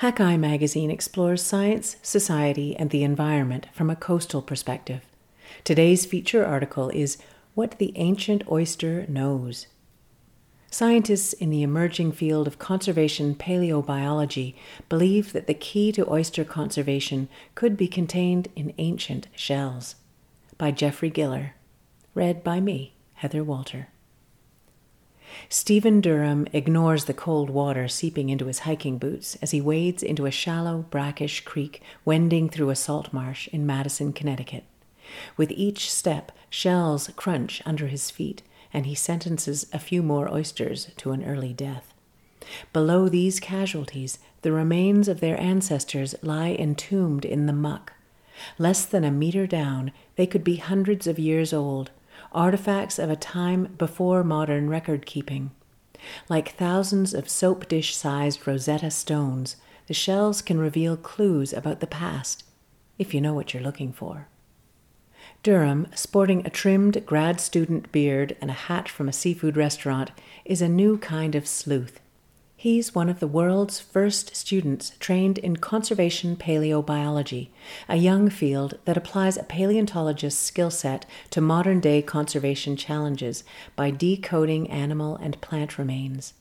Hakai magazine explores science, society, and the environment from a coastal perspective. Today's feature article is What the Ancient Oyster Knows. Scientists in the emerging field of conservation paleobiology believe that the key to oyster conservation could be contained in ancient shells. By Geoffrey Giller. Read by me, Heather Walter. Stephen Durham ignores the cold water seeping into his hiking boots as he wades into a shallow, brackish creek wending through a salt marsh in Madison, Connecticut. With each step, shells crunch under his feet, and he sentences a few more oysters to an early death. Below these casualties, the remains of their ancestors lie entombed in the muck. Less than a meter down, they could be hundreds of years old, artifacts of a time before modern record keeping. Like thousands of soap dish sized Rosetta stones, the shells can reveal clues about the past, if you know what you're looking for. Durham, sporting a trimmed grad student beard and a hat from a seafood restaurant, is a new kind of sleuth. He's one of the world's first students trained in conservation paleobiology, a young field that applies a paleontologist's skill set to modern day conservation challenges by decoding animal and plant remains.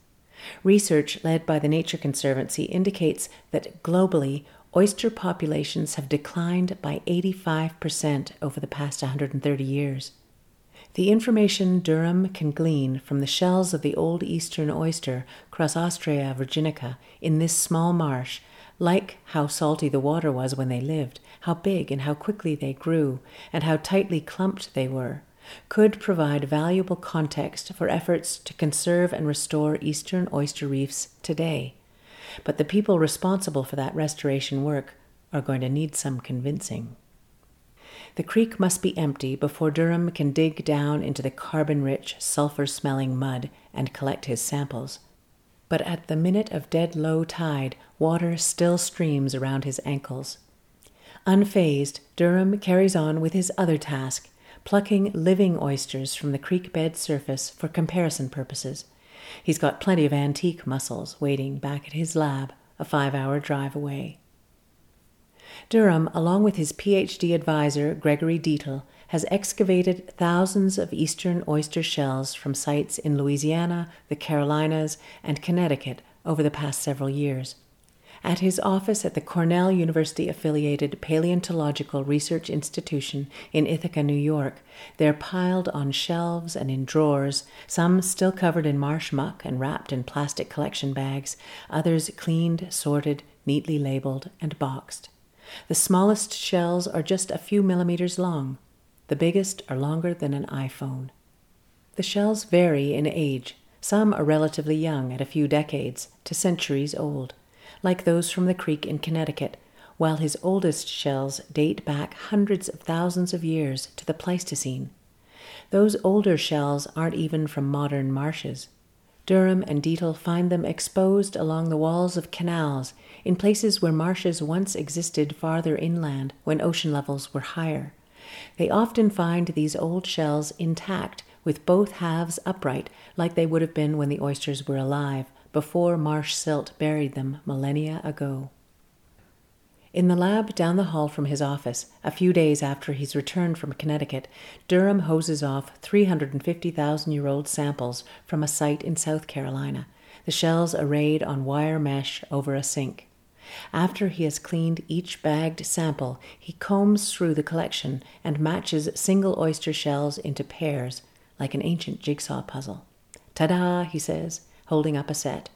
Research led by the Nature Conservancy indicates that globally, oyster populations have declined by 85% over the past 130 years. The information Durham can glean from the shells of the old eastern oyster, Crassostrea virginica, in this small marsh, like how salty the water was when they lived, how big and how quickly they grew, and how tightly clumped they were, could provide valuable context for efforts to conserve and restore eastern oyster reefs today. But the people responsible for that restoration work are going to need some convincing. The creek must be empty before Durham can dig down into the carbon rich, sulfur smelling mud and collect his samples. But at the minute of dead low tide, water still streams around his ankles. Unfazed, Durham carries on with his other task, plucking living oysters from the creek bed surface for comparison purposes. He's got plenty of antique mussels waiting back at his lab, a five hour drive away. Durham, along with his PhD advisor Gregory Dietl, has excavated thousands of eastern oyster shells from sites in Louisiana, the Carolinas, and Connecticut over the past several years. At his office at the Cornell University affiliated Paleontological Research Institution in Ithaca, New York, they're piled on shelves and in drawers, some still covered in marsh muck and wrapped in plastic collection bags, others cleaned, sorted, neatly labeled, and boxed. The smallest shells are just a few millimeters long. The biggest are longer than an iPhone. The shells vary in age. Some are relatively young, at a few decades, to centuries old, like those from the creek in Connecticut, while his oldest shells date back hundreds of thousands of years to the Pleistocene. Those older shells aren't even from modern marshes. Durham and Dietl find them exposed along the walls of canals in places where marshes once existed farther inland when ocean levels were higher. They often find these old shells intact with both halves upright, like they would have been when the oysters were alive, before marsh silt buried them millennia ago. In the lab down the hall from his office, a few days after he's returned from Connecticut, Durham hoses off 350,000 year old samples from a site in South Carolina, the shells arrayed on wire mesh over a sink. After he has cleaned each bagged sample, he combs through the collection and matches single oyster shells into pairs, like an ancient jigsaw puzzle. Ta da, he says, holding up a set.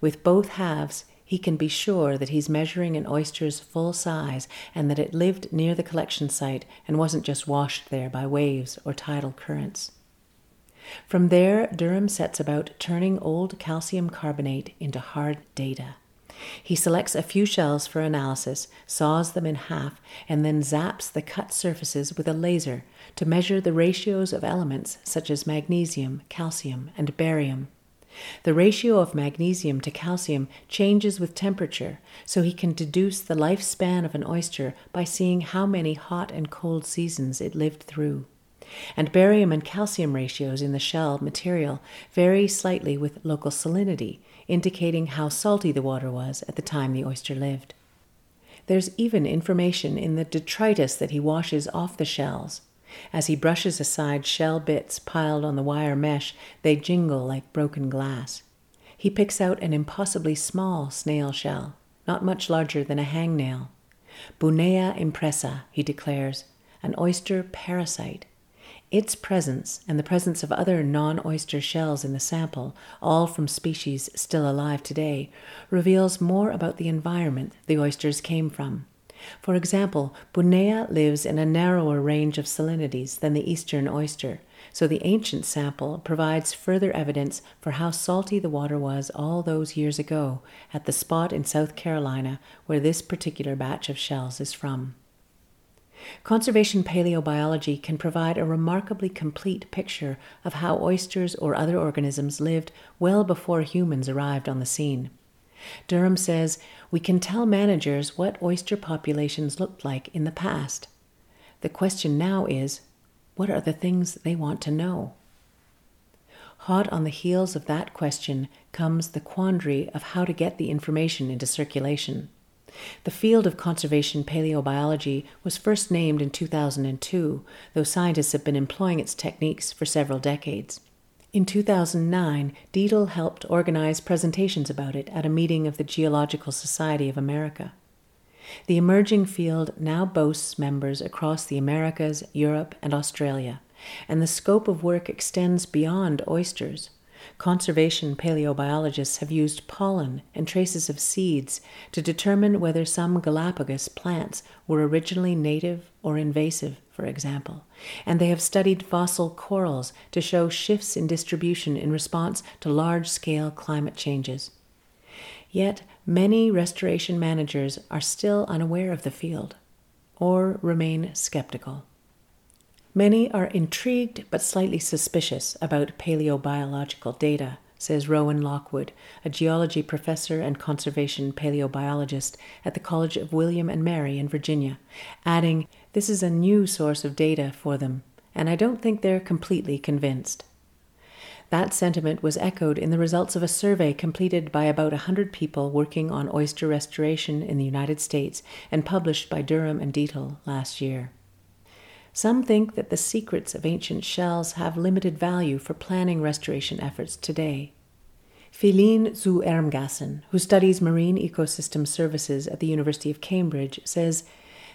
With both halves, he can be sure that he's measuring an oyster's full size and that it lived near the collection site and wasn't just washed there by waves or tidal currents. From there, Durham sets about turning old calcium carbonate into hard data. He selects a few shells for analysis, saws them in half, and then zaps the cut surfaces with a laser to measure the ratios of elements such as magnesium, calcium, and barium. The ratio of magnesium to calcium changes with temperature, so he can deduce the lifespan of an oyster by seeing how many hot and cold seasons it lived through. And barium and calcium ratios in the shell material vary slightly with local salinity, indicating how salty the water was at the time the oyster lived. There's even information in the detritus that he washes off the shells. As he brushes aside shell bits piled on the wire mesh, they jingle like broken glass. He picks out an impossibly small snail shell, not much larger than a hangnail. Boonea impressa, he declares, an oyster parasite. Its presence and the presence of other non oyster shells in the sample, all from species still alive today, reveals more about the environment the oysters came from. For example, Boonea lives in a narrower range of salinities than the eastern oyster, so the ancient sample provides further evidence for how salty the water was all those years ago at the spot in South Carolina where this particular batch of shells is from. Conservation paleobiology can provide a remarkably complete picture of how oysters or other organisms lived well before humans arrived on the scene. Durham says we can tell managers what oyster populations looked like in the past. The question now is what are the things they want to know? Hot on the heels of that question comes the quandary of how to get the information into circulation. The field of conservation paleobiology was first named in 2002, though scientists have been employing its techniques for several decades. In 2009, Dietl helped organize presentations about it at a meeting of the Geological Society of America. The emerging field now boasts members across the Americas, Europe, and Australia, and the scope of work extends beyond oysters. Conservation paleobiologists have used pollen and traces of seeds to determine whether some Galapagos plants were originally native or invasive, for example, and they have studied fossil corals to show shifts in distribution in response to large scale climate changes. Yet, many restoration managers are still unaware of the field or remain skeptical. Many are intrigued but slightly suspicious about paleobiological data, says Rowan Lockwood, a geology professor and conservation paleobiologist at the College of William and Mary in Virginia, adding, This is a new source of data for them, and I don't think they're completely convinced. That sentiment was echoed in the results of a survey completed by about a 100 people working on oyster restoration in the United States and published by Durham and Dietl last year. Some think that the secrets of ancient shells have limited value for planning restoration efforts today. Philine zu Ermgassen, who studies marine ecosystem services at the University of Cambridge, says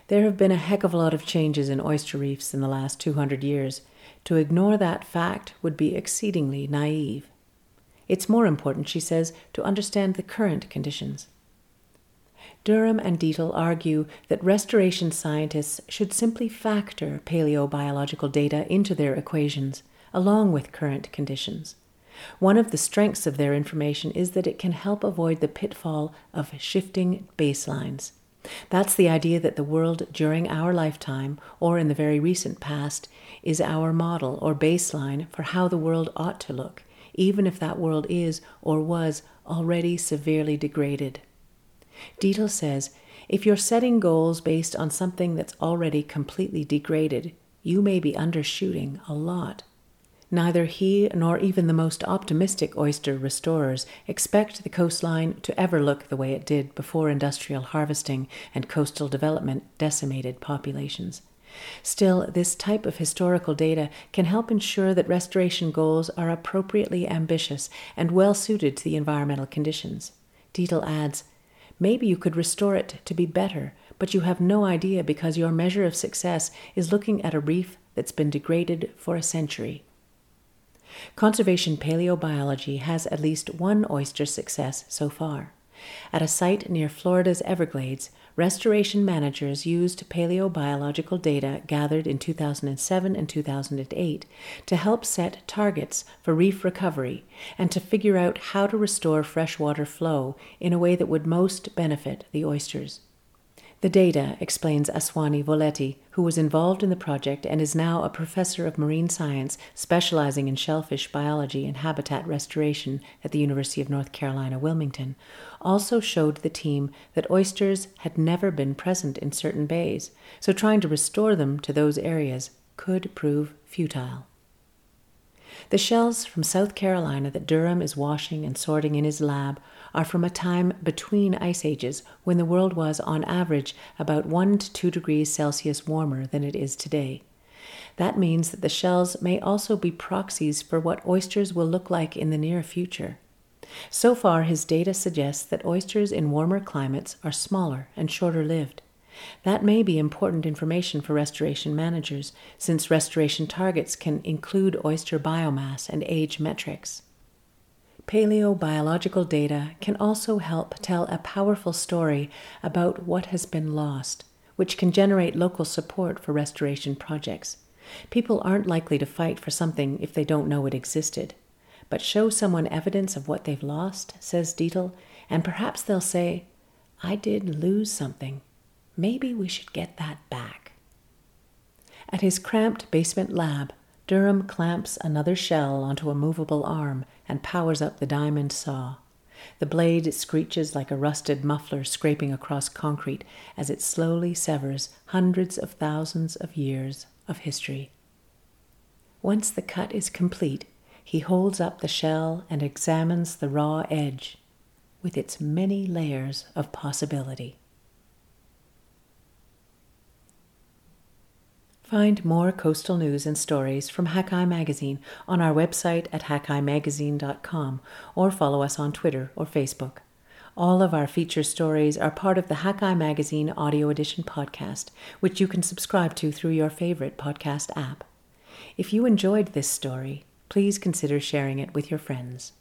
there have been a heck of a lot of changes in oyster reefs in the last 200 years. To ignore that fact would be exceedingly naive. It's more important, she says, to understand the current conditions. Durham and Dietl argue that restoration scientists should simply factor paleobiological data into their equations, along with current conditions. One of the strengths of their information is that it can help avoid the pitfall of shifting baselines. That's the idea that the world during our lifetime, or in the very recent past, is our model or baseline for how the world ought to look, even if that world is or was already severely degraded. Dietl says if you're setting goals based on something that's already completely degraded, you may be undershooting a lot. Neither he nor even the most optimistic oyster restorers expect the coastline to ever look the way it did before industrial harvesting and coastal development decimated populations. Still, this type of historical data can help ensure that restoration goals are appropriately ambitious and well suited to the environmental conditions. Dietl adds Maybe you could restore it to be better, but you have no idea because your measure of success is looking at a reef that's been degraded for a century. Conservation paleobiology has at least one oyster success so far. At a site near Florida's Everglades, restoration managers used paleobiological data gathered in 2007 and 2008 to help set targets for reef recovery and to figure out how to restore freshwater flow in a way that would most benefit the oysters. The data, explains Aswani Volety, who was involved in the project and is now a professor of marine science specializing in shellfish biology and habitat restoration at the University of North Carolina, Wilmington, also showed the team that oysters had never been present in certain bays, so trying to restore them to those areas could prove futile. The shells from South Carolina that Durham is washing and sorting in his lab are from a time between ice ages when the world was, on average, about 1 to 2 degrees Celsius warmer than it is today. That means that the shells may also be proxies for what oysters will look like in the near future. So far, his data suggests that oysters in warmer climates are smaller and shorter lived. That may be important information for restoration managers, since restoration targets can include oyster biomass and age metrics. Paleobiological data can also help tell a powerful story about what has been lost, which can generate local support for restoration projects. People aren't likely to fight for something if they don't know it existed. But show someone evidence of what they've lost, says Dietl, and perhaps they'll say, I did lose something. Maybe we should get that back. At his cramped basement lab, Durham clamps another shell onto a movable arm and powers up the diamond saw. The blade screeches like a rusted muffler scraping across concrete as it slowly severs hundreds of thousands of years of history. Once the cut is complete, he holds up the shell and examines the raw edge with its many layers of possibility. Find more coastal news and stories from Hakai Magazine on our website at hakaimagazine.com or follow us on Twitter or Facebook. All of our feature stories are part of the Hakai Magazine Audio Edition podcast, which you can subscribe to through your favorite podcast app. If you enjoyed this story, please consider sharing it with your friends.